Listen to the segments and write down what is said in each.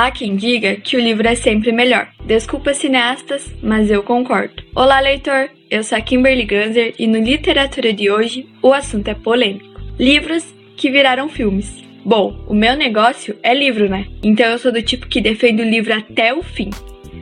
Há quem diga que o livro é sempre melhor. Desculpa cineastas, mas eu concordo. Olá, leitor! Eu sou a Kimberly Ganser e no Literatura de hoje o assunto é polêmico. Livros que viraram filmes. Bom, o meu negócio é livro, né? Então eu sou do tipo que defende o livro até o fim.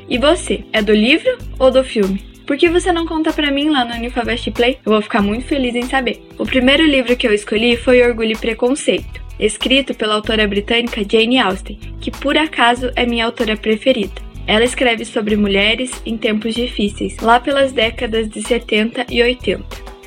E você, é do livro ou do filme? Por que você não conta pra mim lá no Unifavest Play? Eu vou ficar muito feliz em saber. O primeiro livro que eu escolhi foi Orgulho e Preconceito, escrito pela autora britânica Jane Austen, que por acaso é minha autora preferida. Ela escreve sobre mulheres em tempos difíceis, lá pelas décadas de 70 e 80.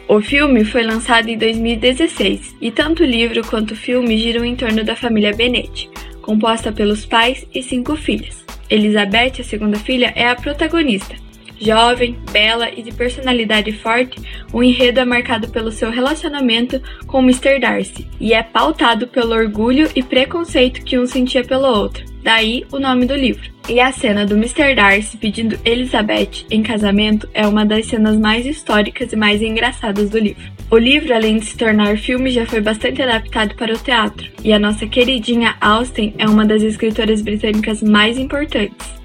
O filme foi lançado em 2016 e tanto o livro quanto o filme giram em torno da família Bennet, composta pelos pais e cinco filhas. Elizabeth, a segunda filha, é a protagonista. Jovem, bela e de personalidade forte, o enredo é marcado pelo seu relacionamento com Mr. Darcy e é pautado pelo orgulho e preconceito que um sentia pelo outro. Daí o nome do livro. E a cena do Mr. Darcy pedindo Elizabeth em casamento é uma das cenas mais históricas e mais engraçadas do livro. O livro, além de se tornar filme, já foi bastante adaptado para o teatro, e a nossa queridinha Austen é uma das escritoras britânicas mais importantes.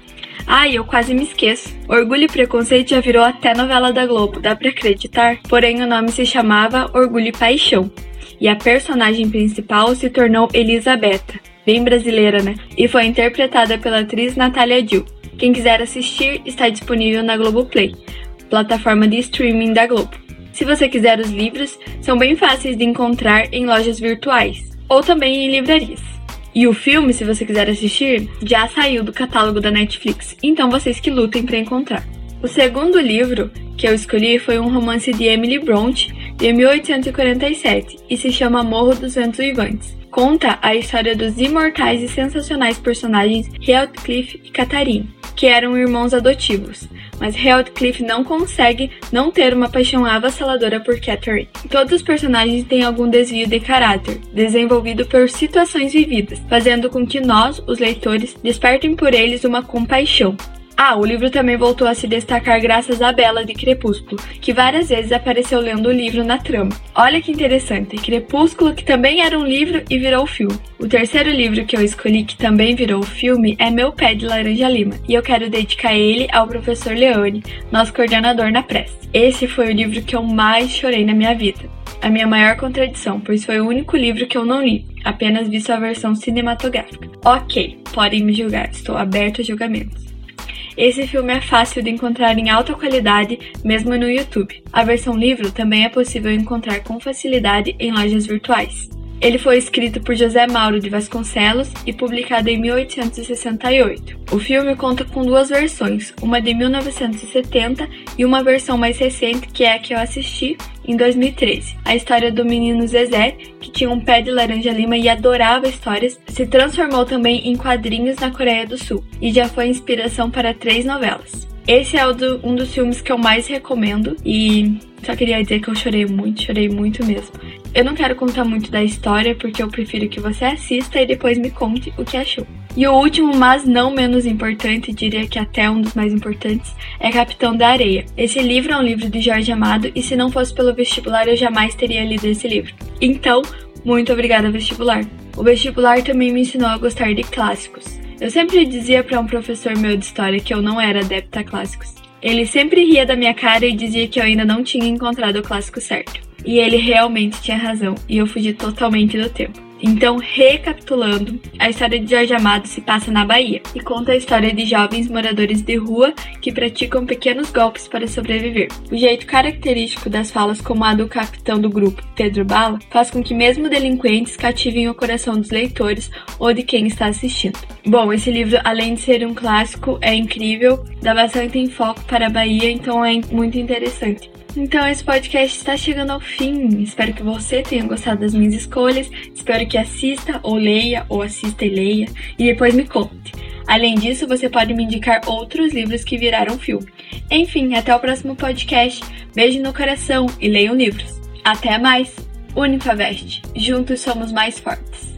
Ah, eu quase me esqueço. Orgulho e Preconceito já virou até novela da Globo, dá pra acreditar? Porém, o nome se chamava Orgulho e Paixão. E a personagem principal se tornou Elisabetta, bem brasileira, né? E foi interpretada pela atriz Natália Dill. Quem quiser assistir, está disponível na Globoplay, plataforma de streaming da Globo. Se você quiser os livros, são bem fáceis de encontrar em lojas virtuais ou também em livrarias. E o filme, se você quiser assistir, já saiu do catálogo da Netflix, então vocês que lutem para encontrar. O segundo livro que eu escolhi foi um romance de Emily Bronte, de 1847, e se chama Morro dos Ventos Vivantes conta a história dos imortais e sensacionais personagens Heathcliff e Catherine, que eram irmãos adotivos, mas Heathcliff não consegue não ter uma paixão avassaladora por Catherine. Todos os personagens têm algum desvio de caráter, desenvolvido por situações vividas, fazendo com que nós, os leitores, despertem por eles uma compaixão, ah, o livro também voltou a se destacar graças a Bela de Crepúsculo, que várias vezes apareceu lendo o livro na trama. Olha que interessante, Crepúsculo que também era um livro e virou filme. O terceiro livro que eu escolhi que também virou filme é Meu Pé de Laranja Lima, e eu quero dedicar ele ao professor Leone, nosso coordenador na prece. Esse foi o livro que eu mais chorei na minha vida. A minha maior contradição, pois foi o único livro que eu não li, apenas vi sua versão cinematográfica. Ok, podem me julgar, estou aberto a julgamentos. Esse filme é fácil de encontrar em alta qualidade, mesmo no YouTube. A versão livro também é possível encontrar com facilidade em lojas virtuais. Ele foi escrito por José Mauro de Vasconcelos e publicado em 1868. O filme conta com duas versões, uma de 1970 e uma versão mais recente, que é a que eu assisti em 2013. A história do menino Zezé, que tinha um pé de laranja lima e adorava histórias, se transformou também em quadrinhos na Coreia do Sul e já foi inspiração para três novelas. Esse é um dos filmes que eu mais recomendo e só queria dizer que eu chorei muito, chorei muito mesmo. Eu não quero contar muito da história porque eu prefiro que você assista e depois me conte o que achou. E o último, mas não menos importante, diria que até um dos mais importantes, é Capitão da Areia. Esse livro é um livro de Jorge Amado e se não fosse pelo vestibular eu jamais teria lido esse livro. Então, muito obrigada vestibular. O vestibular também me ensinou a gostar de clássicos. Eu sempre dizia para um professor meu de história que eu não era adepta a clássicos. Ele sempre ria da minha cara e dizia que eu ainda não tinha encontrado o clássico certo. E ele realmente tinha razão, e eu fugi totalmente do tempo. Então, recapitulando, a história de Jorge Amado se passa na Bahia e conta a história de jovens moradores de rua que praticam pequenos golpes para sobreviver. O jeito característico das falas, como a do capitão do grupo, Pedro Bala, faz com que mesmo delinquentes cativem o coração dos leitores ou de quem está assistindo. Bom, esse livro, além de ser um clássico, é incrível, dá bastante enfoque para a Bahia, então é muito interessante. Então esse podcast está chegando ao fim. Espero que você tenha gostado das minhas escolhas. Espero que assista ou leia, ou assista e leia, e depois me conte. Além disso, você pode me indicar outros livros que viraram filme. Enfim, até o próximo podcast. Beijo no coração e leiam livros. Até mais! Unifavest. Juntos somos mais fortes.